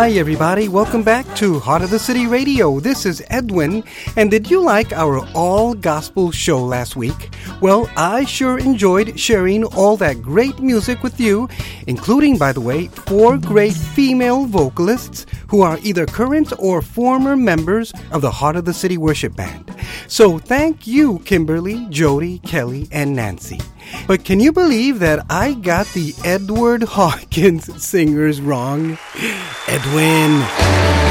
Hi, everybody. Welcome back to Heart of the City Radio. This is Edwin. And did you like our all gospel show last week? Well, I sure enjoyed sharing all that great music with you, including, by the way, four great female vocalists who are either current or former members of the Heart of the City Worship Band. So thank you, Kimberly, Jody, Kelly, and Nancy. But can you believe that I got the Edward Hawkins singers wrong? Edwin.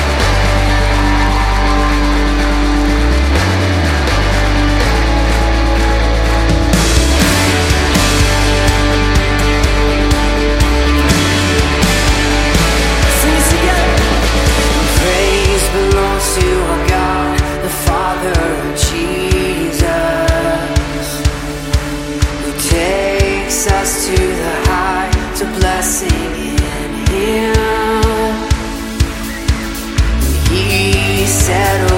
settle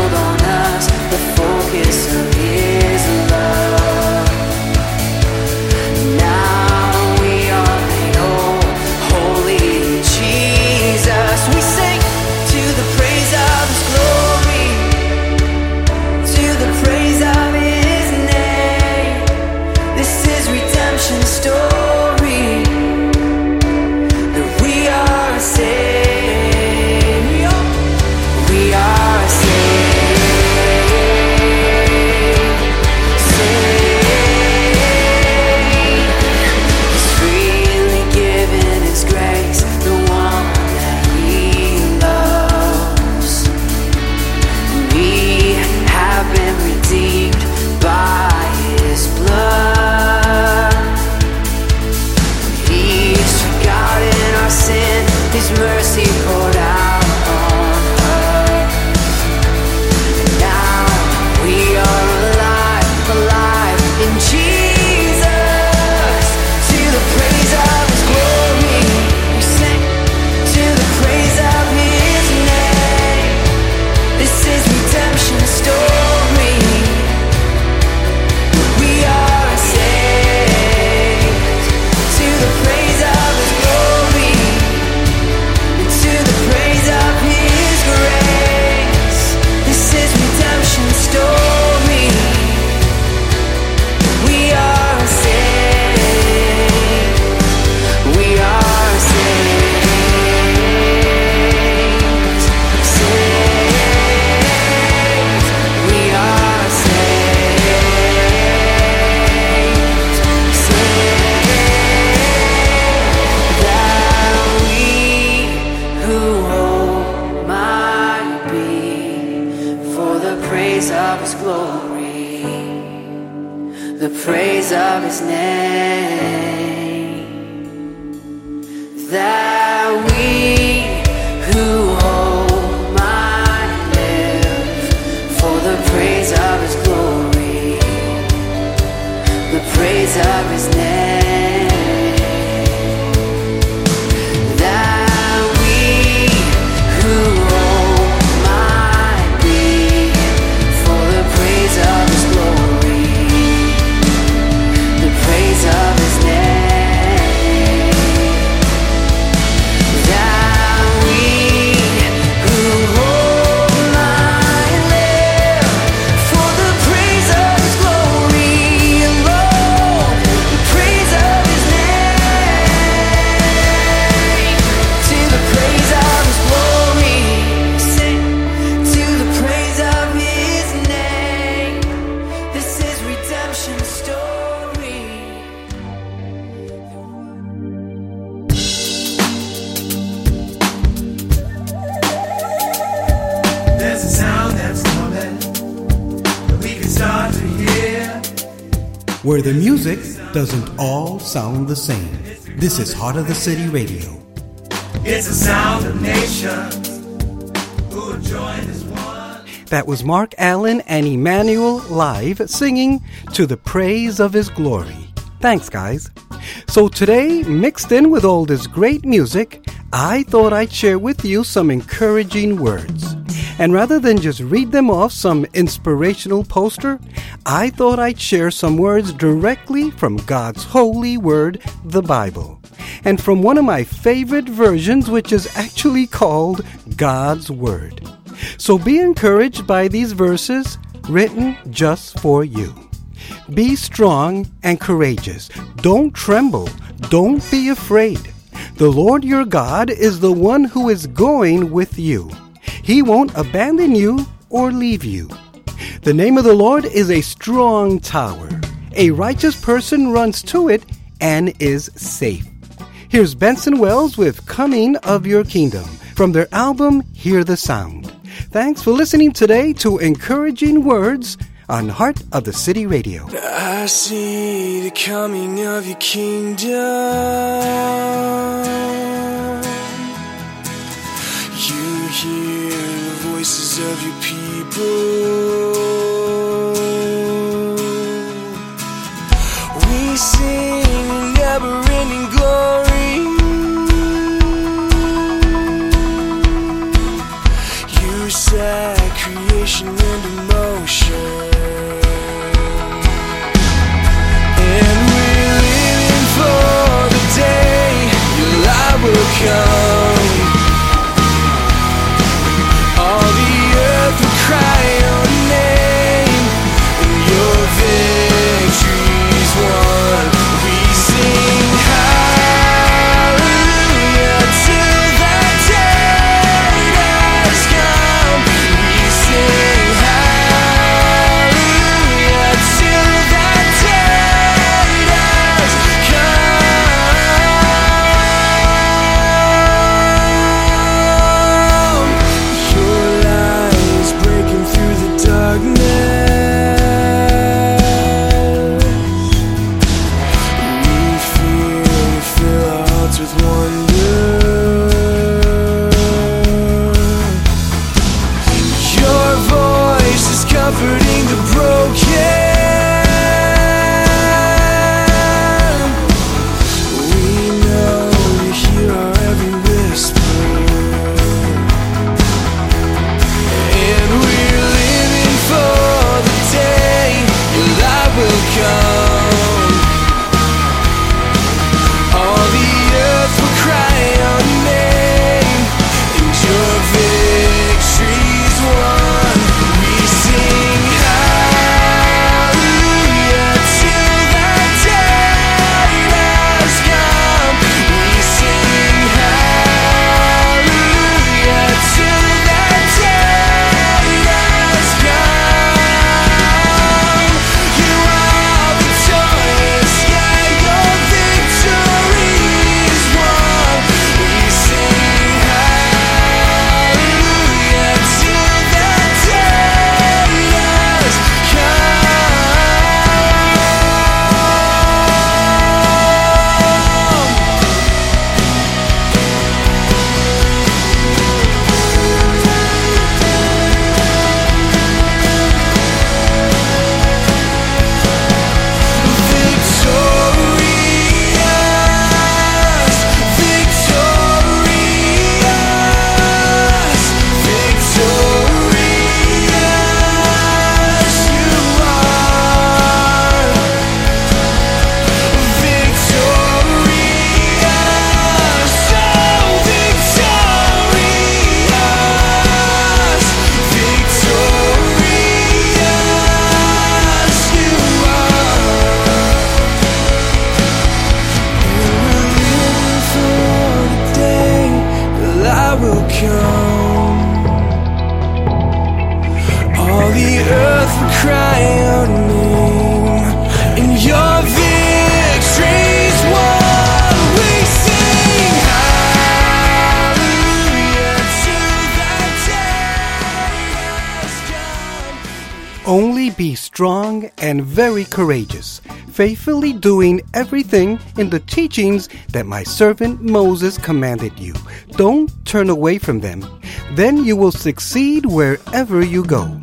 where the music doesn't all sound the same. This is Heart of the City Radio. It's a sound of nations who join as one. That was Mark Allen and Emmanuel live singing to the praise of his glory. Thanks, guys. So today, mixed in with all this great music, I thought I'd share with you some encouraging words. And rather than just read them off some inspirational poster, I thought I'd share some words directly from God's holy word, the Bible. and from one of my favorite versions, which is actually called God's Word. So be encouraged by these verses written just for you. Be strong and courageous. Don't tremble. Don't be afraid. The Lord your God is the one who is going with you. He won't abandon you or leave you. The name of the Lord is a strong tower. A righteous person runs to it and is safe. Here's Benson Wells with Coming of Your Kingdom from their album Hear the Sound. Thanks for listening today to Encouraging Words on Heart of the City Radio. I see the coming of your kingdom. Of your people. Be strong and very courageous, faithfully doing everything in the teachings that my servant Moses commanded you. Don't turn away from them. Then you will succeed wherever you go.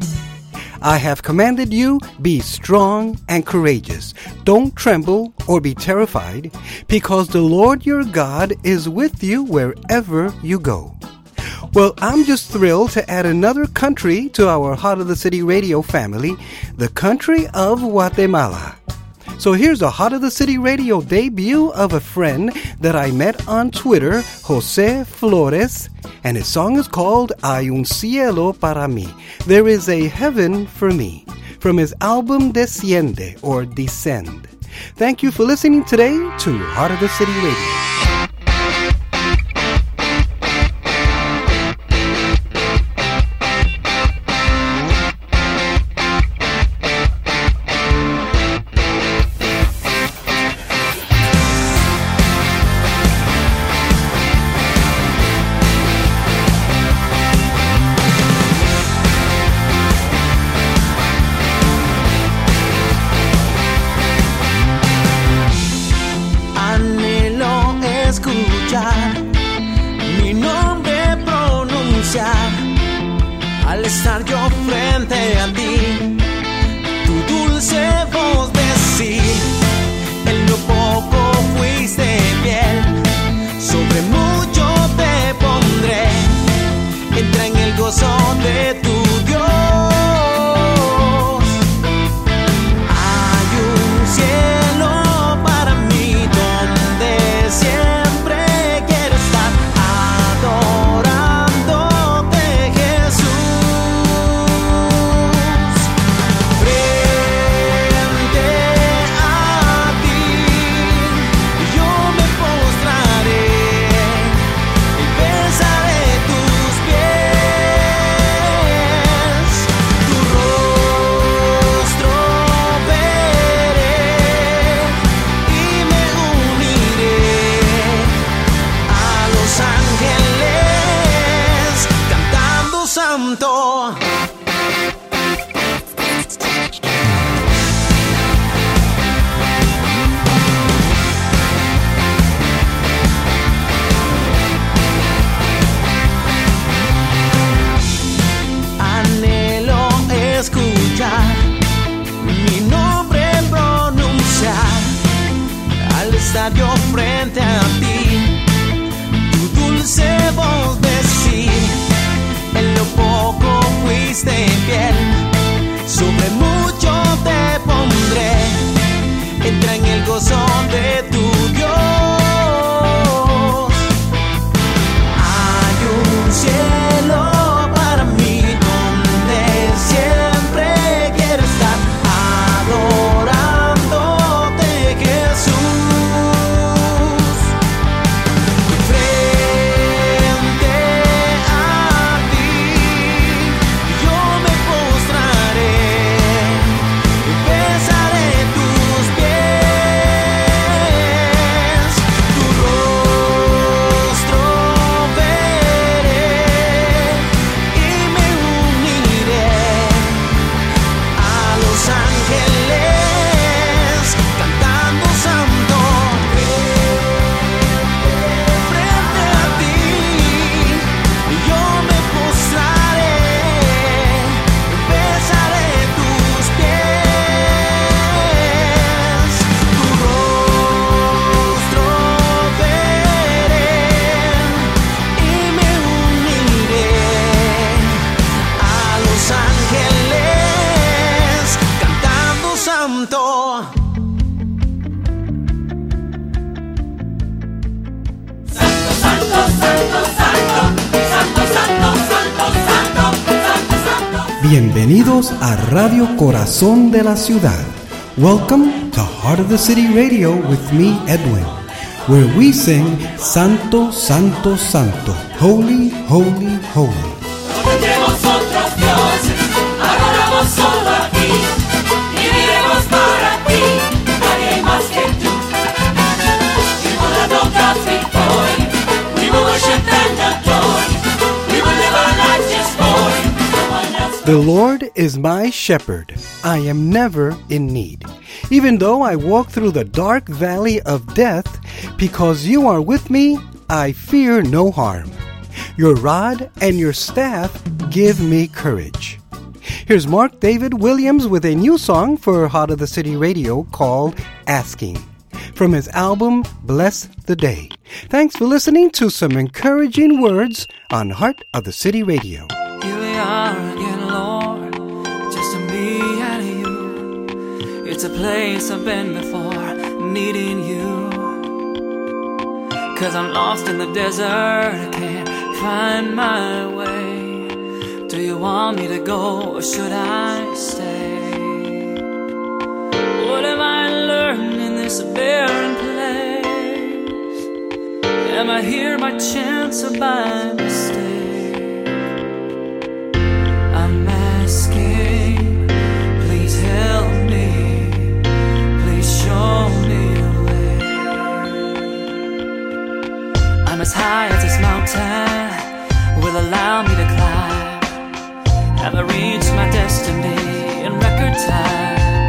I have commanded you, be strong and courageous. Don't tremble or be terrified, because the Lord your God is with you wherever you go. Well, I'm just thrilled to add another country to our Heart of the City radio family, the country of Guatemala. So here's a Heart of the City radio debut of a friend that I met on Twitter, Jose Flores, and his song is called Hay un cielo para mí. There is a heaven for me, from his album Desciende or Descend. Thank you for listening today to Heart of the City Radio. Bienvenidos Corazón de la Ciudad. Welcome to Heart of the City Radio with me, Edwin, where we sing Santo, Santo, Santo, Holy, Holy, Holy. The Lord is my shepherd. I am never in need. Even though I walk through the dark valley of death, because you are with me, I fear no harm. Your rod and your staff give me courage. Here's Mark David Williams with a new song for Heart of the City Radio called Asking from his album Bless the Day. Thanks for listening to some encouraging words on Heart of the City Radio. It's a place I've been before, needing you. Cause I'm lost in the desert, I can't find my way. Do you want me to go or should I stay? What have I learned in this barren place? Am I here by chance or by mistake? As high as this mountain will allow me to climb. Have I reached my destiny in record time?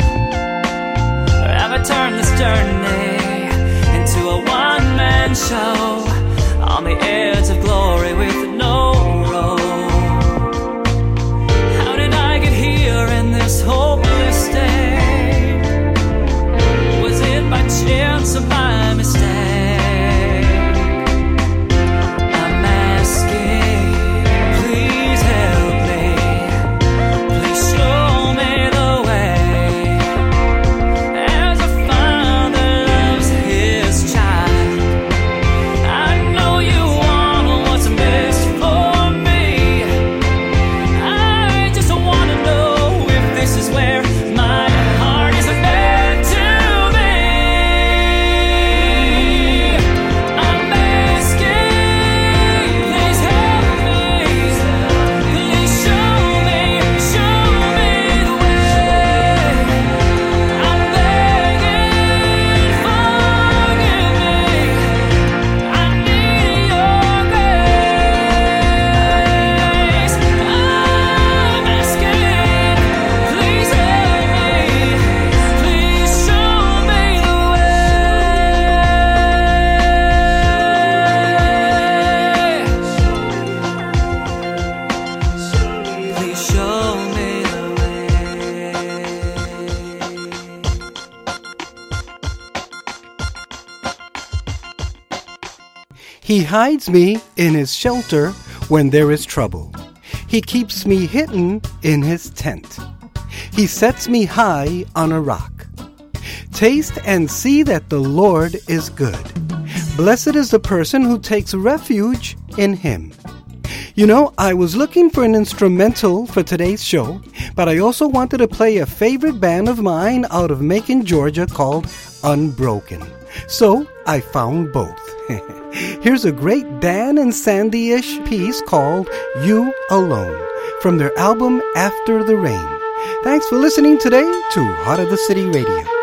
Or have I turned this journey into a one hides me in his shelter when there is trouble. He keeps me hidden in his tent. He sets me high on a rock. Taste and see that the Lord is good. Blessed is the person who takes refuge in him. You know, I was looking for an instrumental for today's show, but I also wanted to play a favorite band of mine out of Macon, Georgia called Unbroken. So I found both. Here's a great Dan and Sandy ish piece called You Alone from their album After the Rain. Thanks for listening today to Heart of the City Radio.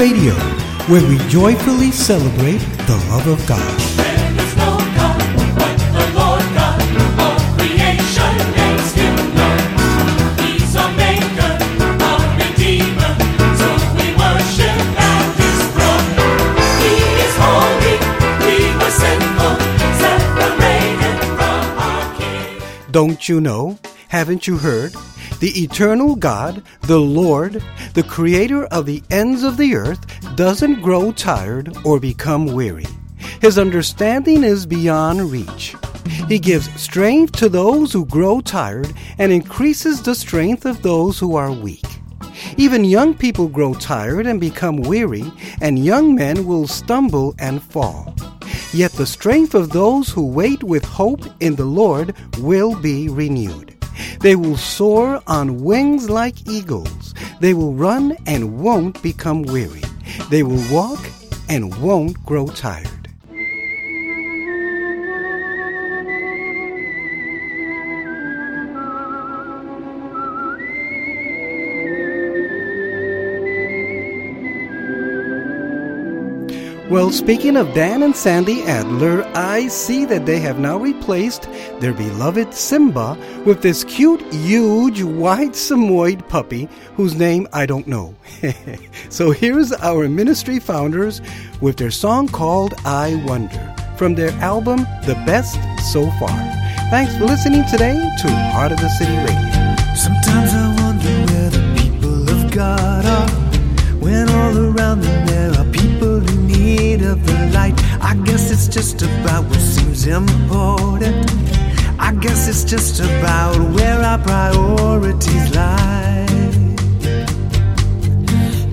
Radio, where we joyfully celebrate the love of God. There is no God but the Lord God. All creation makes him known. He's a maker, a redeemer. So we worship at his throne. He is holy, we were sinful, separated from our King. Don't you know? Haven't you heard? The eternal God, the Lord, the creator of the ends of the earth, doesn't grow tired or become weary. His understanding is beyond reach. He gives strength to those who grow tired and increases the strength of those who are weak. Even young people grow tired and become weary, and young men will stumble and fall. Yet the strength of those who wait with hope in the Lord will be renewed. They will soar on wings like eagles. They will run and won't become weary. They will walk and won't grow tired. Well, speaking of Dan and Sandy Adler, I see that they have now replaced their beloved Simba with this cute, huge, white Samoyed puppy whose name I don't know. so here's our ministry founders with their song called I Wonder from their album The Best So Far. Thanks for listening today to Heart of the City Radio. Sometimes I wonder where the people of God are when all around them of the light. I guess it's just about what seems important. I guess it's just about where our priorities lie.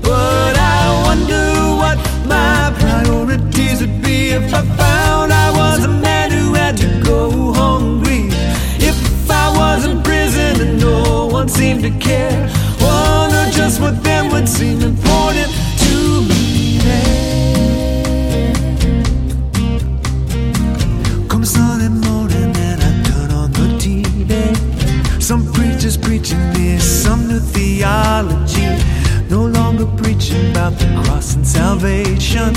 But I wonder what my priorities would be if I found I was a man who had to go hungry. If I was in prison and no one seemed to care. Wonder just what then would seem important salvation.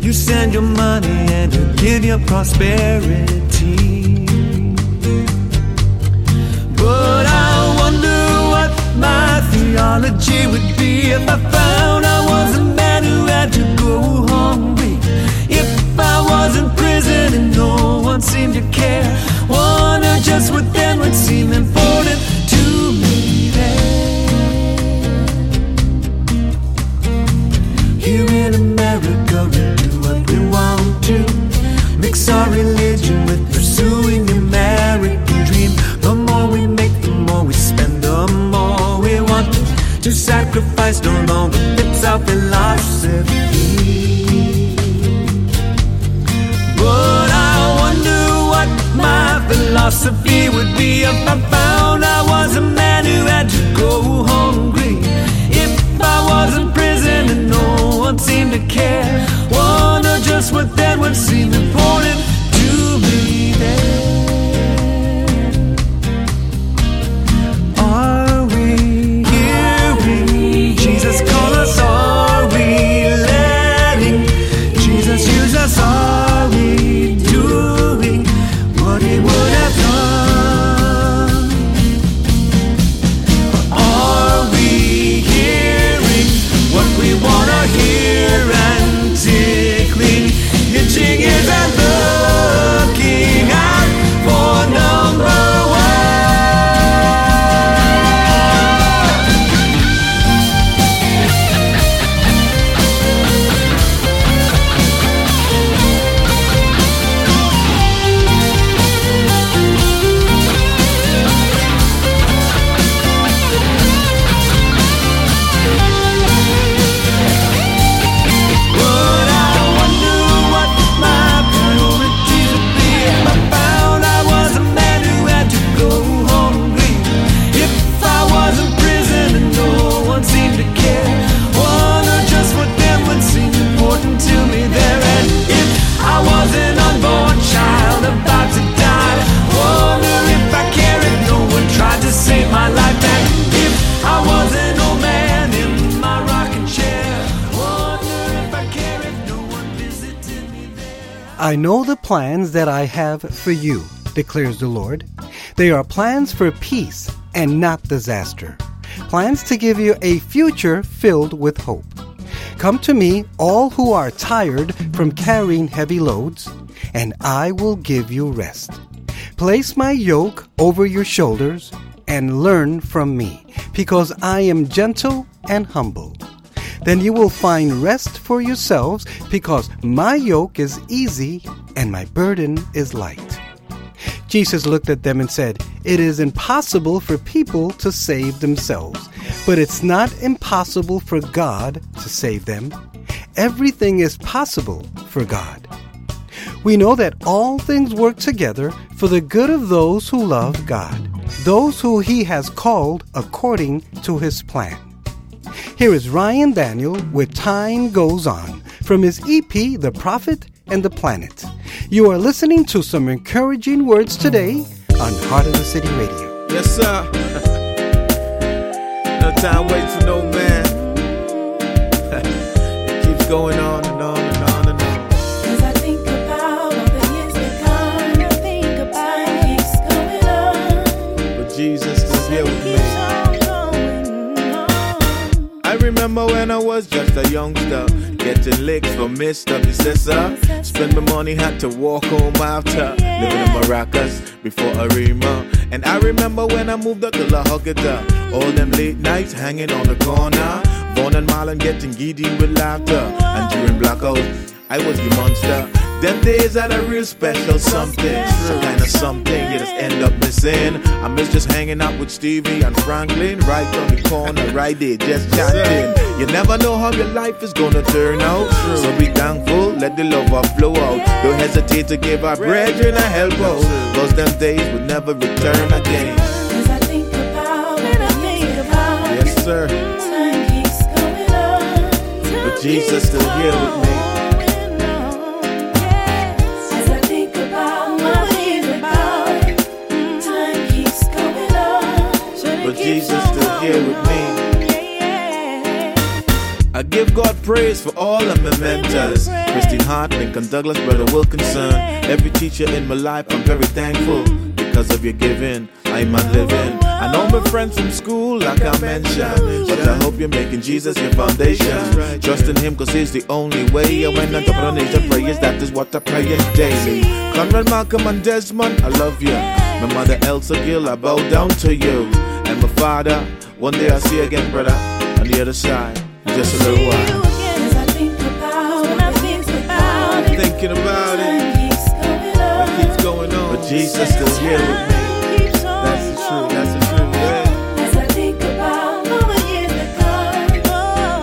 You send your money and you give your prosperity. But I wonder what my theology would be if I found I was a man who had to go hungry. If I was in prison and no one seemed to care. Wonder just what then would seem important eyes no longer fits our philosophy. But I wonder what my philosophy would be if I found I was a man who had to go hungry. If I was in prison and no one seemed to care, wonder just what that would seem important. Have for you, declares the Lord. They are plans for peace and not disaster, plans to give you a future filled with hope. Come to me, all who are tired from carrying heavy loads, and I will give you rest. Place my yoke over your shoulders and learn from me, because I am gentle and humble. Then you will find rest for yourselves, because my yoke is easy and my burden is light. Jesus looked at them and said, It is impossible for people to save themselves, but it's not impossible for God to save them. Everything is possible for God. We know that all things work together for the good of those who love God, those who He has called according to His plan. Here is Ryan Daniel with Time Goes On from his EP, The Prophet and the Planet. You are listening to some encouraging words today on Heart of the City Radio. Yes, sir. no time waits for no man. it keeps going on remember when I was just a youngster, getting licks from Mr. Possessor. Spend my money, had to walk home after living in Maracas before Arima. And I remember when I moved up to La Horquetta, all them late nights hanging on the corner. Vaughn and Marlon getting giddy with laughter. And during blackouts, I was the monster. Them days had a real special something, some kind of something you just end up missing. I miss just hanging out with Stevie and Franklin, right on the corner, right there, just chatting. You never know how your life is gonna turn out, so be thankful, let the love flow out. Don't hesitate to give our brethren a help out, cause them days will never return again. As I think about and I think about Yes, sir. time keeps going on. But Jesus still here with me. Praise for all of my mentors. Christine Hart, Lincoln Douglas, Brother Wilkinson. Every teacher in my life, I'm very thankful. Because of your giving, I'm not living. I know my friends from school, like I mentioned. But I hope you're making Jesus your foundation. Trust in Him, cause He's the only way. And when I top of the prayers, that is what I pray daily. Conrad, Malcolm, and Desmond, I love you. My mother, Elsa Gill, I bow down to you. And my father, one day I'll see you again, brother, on the other side. Just a little while. Thinking about it, time keeps going on. it keeps going on. But Jesus still here with me. That's the truth, that's the truth, yeah. As I think about all the years to come,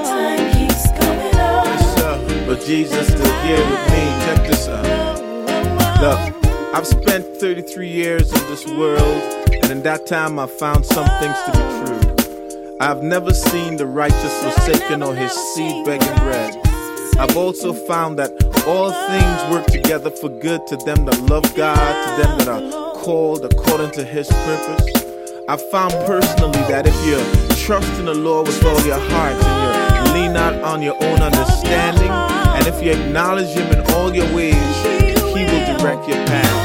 time keeps going on. Yes, sir. But Jesus still here with me. Check this out. Look, I've spent 33 years in this world, and in that time I've found some things to be true. I've never seen the righteous forsaken or his seed begging bread. I've also found that all things work together for good to them that love God, to them that are called according to his purpose. I've found personally that if you trust in the Lord with all your heart and you lean not on your own understanding, and if you acknowledge him in all your ways, he will direct your path.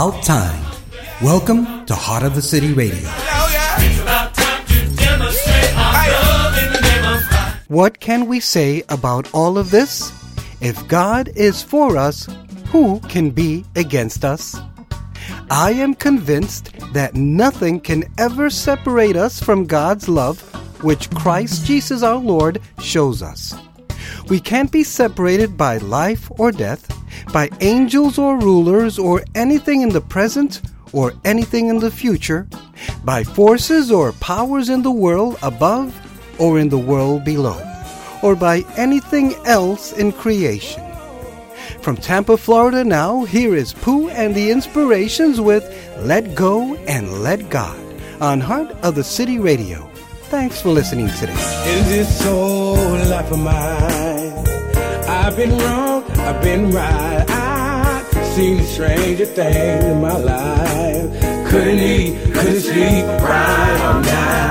About time. Welcome to Heart of the City Radio. What can we say about all of this? If God is for us, who can be against us? I am convinced that nothing can ever separate us from God's love, which Christ Jesus our Lord shows us. We can't be separated by life or death, by angels or rulers, or anything in the present or anything in the future, by forces or powers in the world above or in the world below, or by anything else in creation. From Tampa, Florida now, here is Pooh and the Inspirations with Let Go and Let God on Heart of the City Radio. Thanks for listening today. This life of mine, I've been wrong, I've been right. I've seen the stranger things in my life. Couldn't eat, couldn't sleep right all night.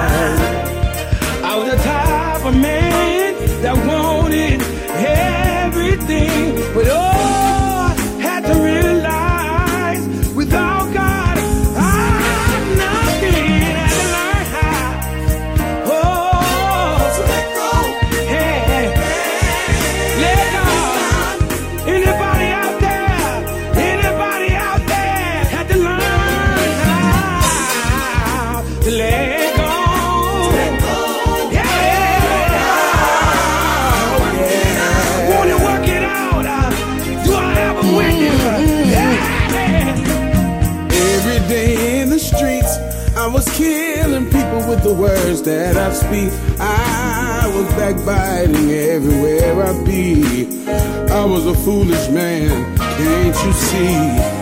Words that I speak. I was backbiting everywhere I be. I was a foolish man, can't you see?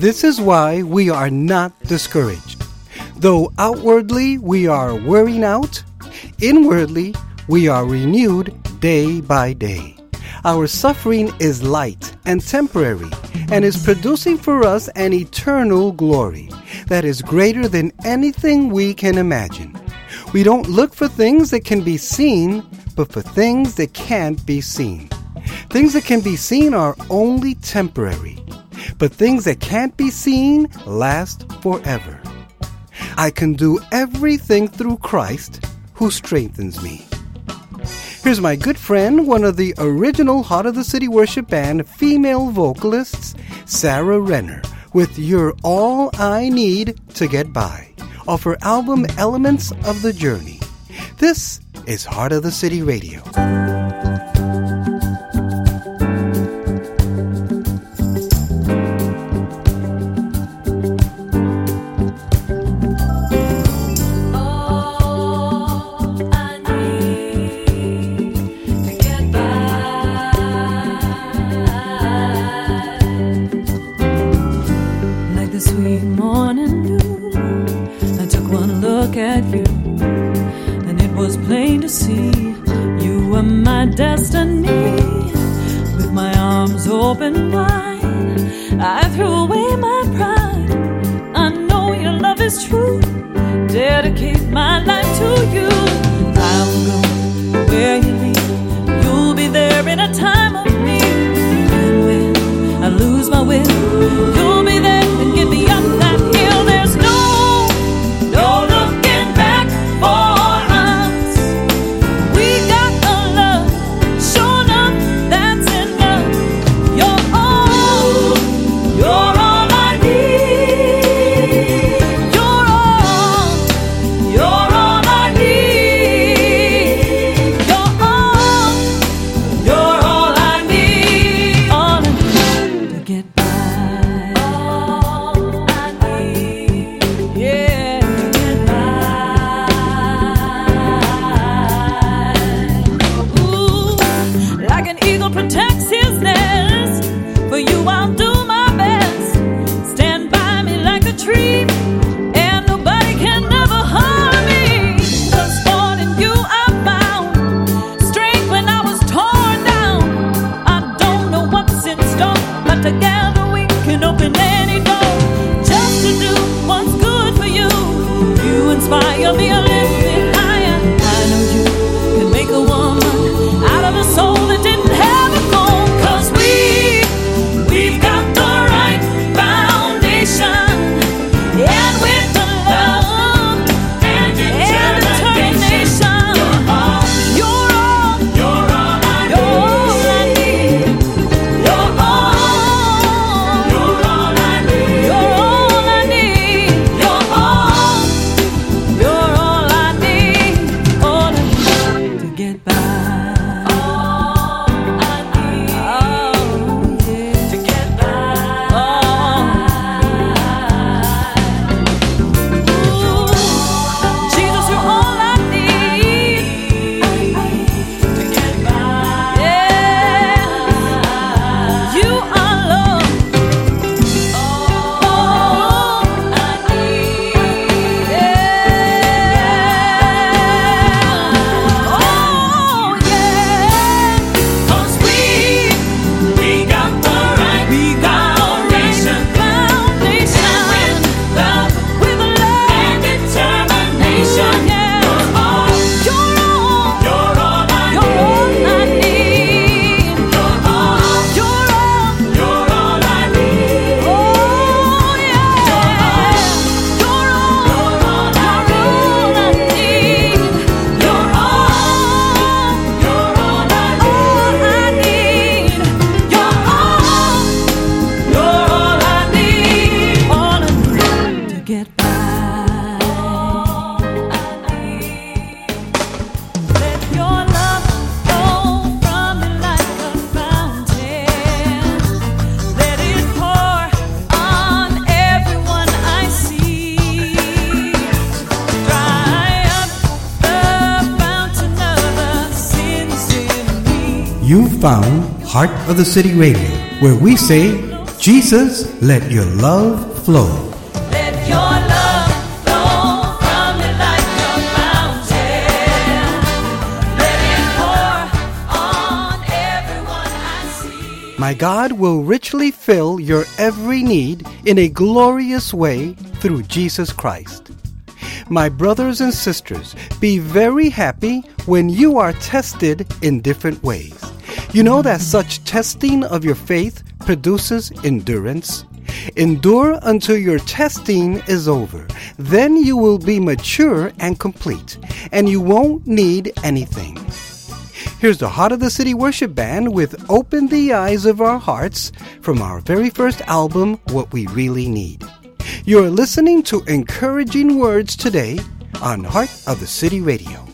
This is why we are not discouraged. Though outwardly we are wearing out, inwardly we are renewed day by day. Our suffering is light and temporary and is producing for us an eternal glory that is greater than anything we can imagine. We don't look for things that can be seen, but for things that can't be seen. Things that can be seen are only temporary, but things that can't be seen last forever. I can do everything through Christ who strengthens me. Here's my good friend, one of the original Heart of the City Worship Band female vocalists, Sarah Renner, with You're All I Need to Get By, off her album Elements of the Journey. This is Heart of the City Radio. found Heart of the City Radio, where we say, Jesus, let your love flow. My God will richly fill your every need in a glorious way through Jesus Christ. My brothers and sisters, be very happy when you are tested in different ways. You know that such testing of your faith produces endurance? Endure until your testing is over. Then you will be mature and complete, and you won't need anything. Here's the Heart of the City Worship Band with Open the Eyes of Our Hearts from our very first album, What We Really Need. You're listening to Encouraging Words today on Heart of the City Radio.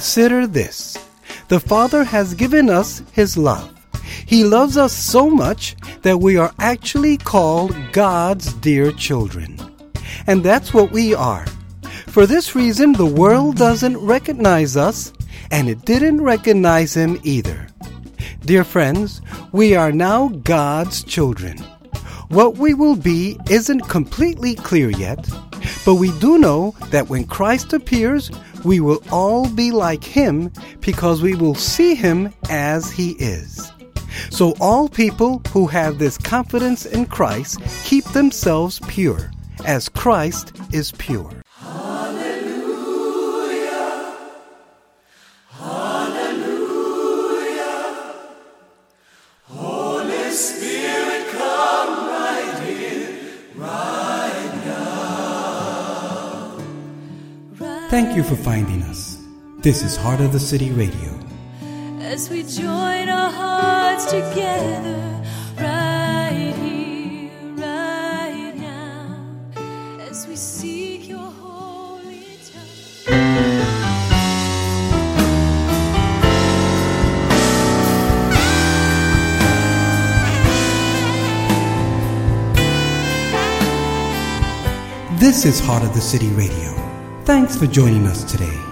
Consider this the Father has given us His love. He loves us so much that we are actually called God's dear children. And that's what we are. For this reason, the world doesn't recognize us, and it didn't recognize Him either. Dear friends, we are now God's children. What we will be isn't completely clear yet, but we do know that when Christ appears, we will all be like him because we will see him as he is. So all people who have this confidence in Christ keep themselves pure, as Christ is pure. Thank you for finding us. This is Heart of the City Radio. as we join our hearts together right here, right now, as we seek your holy touch. This is Heart of the City Radio. Thanks for joining us today.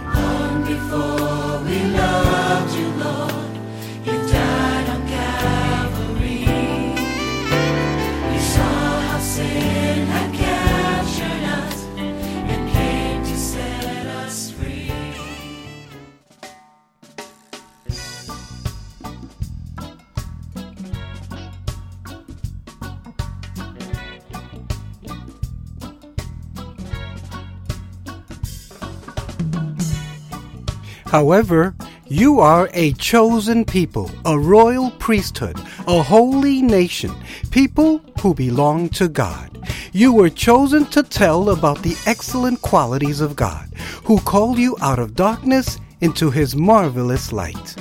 However, you are a chosen people, a royal priesthood, a holy nation, people who belong to God. You were chosen to tell about the excellent qualities of God, who called you out of darkness into his marvelous light.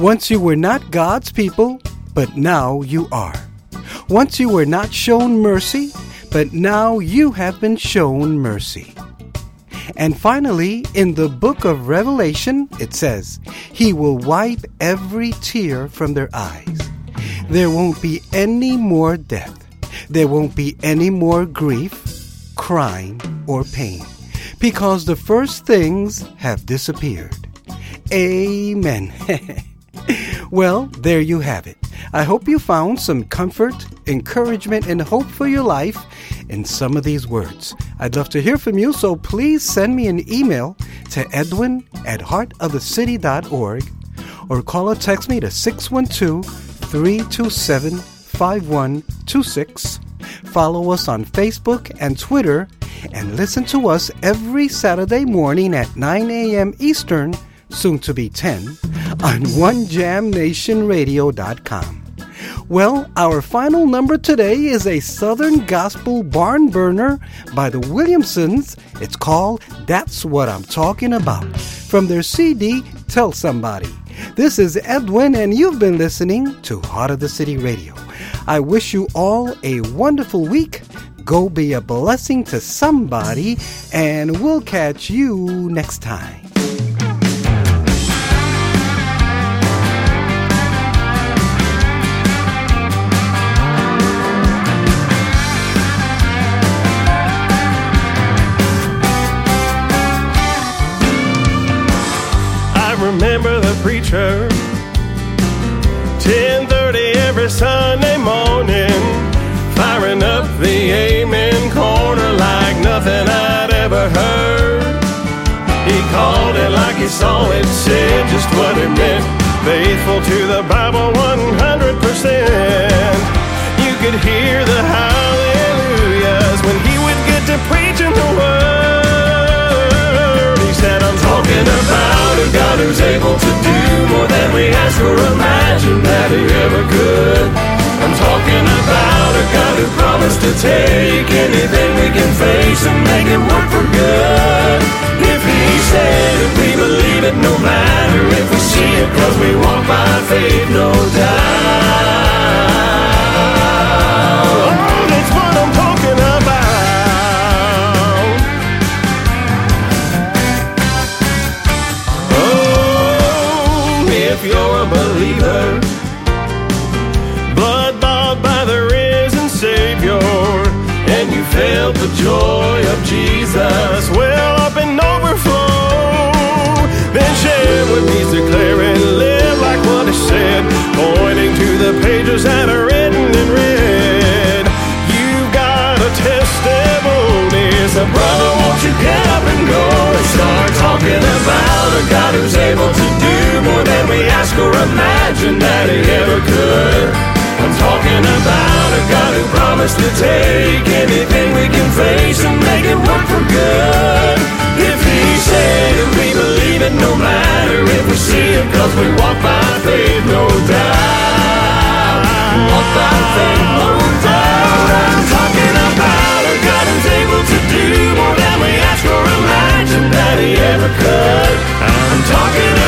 Once you were not God's people, but now you are. Once you were not shown mercy, but now you have been shown mercy. And finally, in the book of Revelation, it says, He will wipe every tear from their eyes. There won't be any more death. There won't be any more grief, crying, or pain, because the first things have disappeared. Amen. well, there you have it. I hope you found some comfort, encouragement, and hope for your life in some of these words. I'd love to hear from you, so please send me an email to edwin at heartofthecity.org or call or text me to 612 327 5126. Follow us on Facebook and Twitter and listen to us every Saturday morning at 9 a.m. Eastern, soon to be 10, on OneJamNationRadio.com. Well, our final number today is a Southern Gospel barn burner by the Williamsons. It's called That's What I'm Talking About from their CD, Tell Somebody. This is Edwin, and you've been listening to Heart of the City Radio. I wish you all a wonderful week. Go be a blessing to somebody, and we'll catch you next time. Preacher. 10:30 every Sunday morning. Firing up the amen corner like nothing I'd ever heard. He called it like he saw it said just what it meant. Faithful to the Bible 100% you could hear the hallelujahs when he would get to preaching the word a God who's able to do more than we ask or imagine that he ever could. I'm talking about a God who promised to take anything we can face and make it work for good. If he said it, we believe it no matter if we see it, cause we walk by faith, no doubt. You're a believer, blood bought by the risen Savior, and you felt the joy of Jesus. Well up and overflow, then share what he's declaring, live like what he said, pointing to the pages that are written in red. You've got a testimony, so brother, won't you get up and go? And start talking about a God who's able to we ask or imagine that he ever could. I'm talking about a God who promised to take anything we can face and make it work for good. If he said it, we believe it no matter if we see it, cause we walk by faith, no doubt. Walk by faith, no doubt. I'm talking about a God who's able to do more than we ask or imagine that he ever could. I'm talking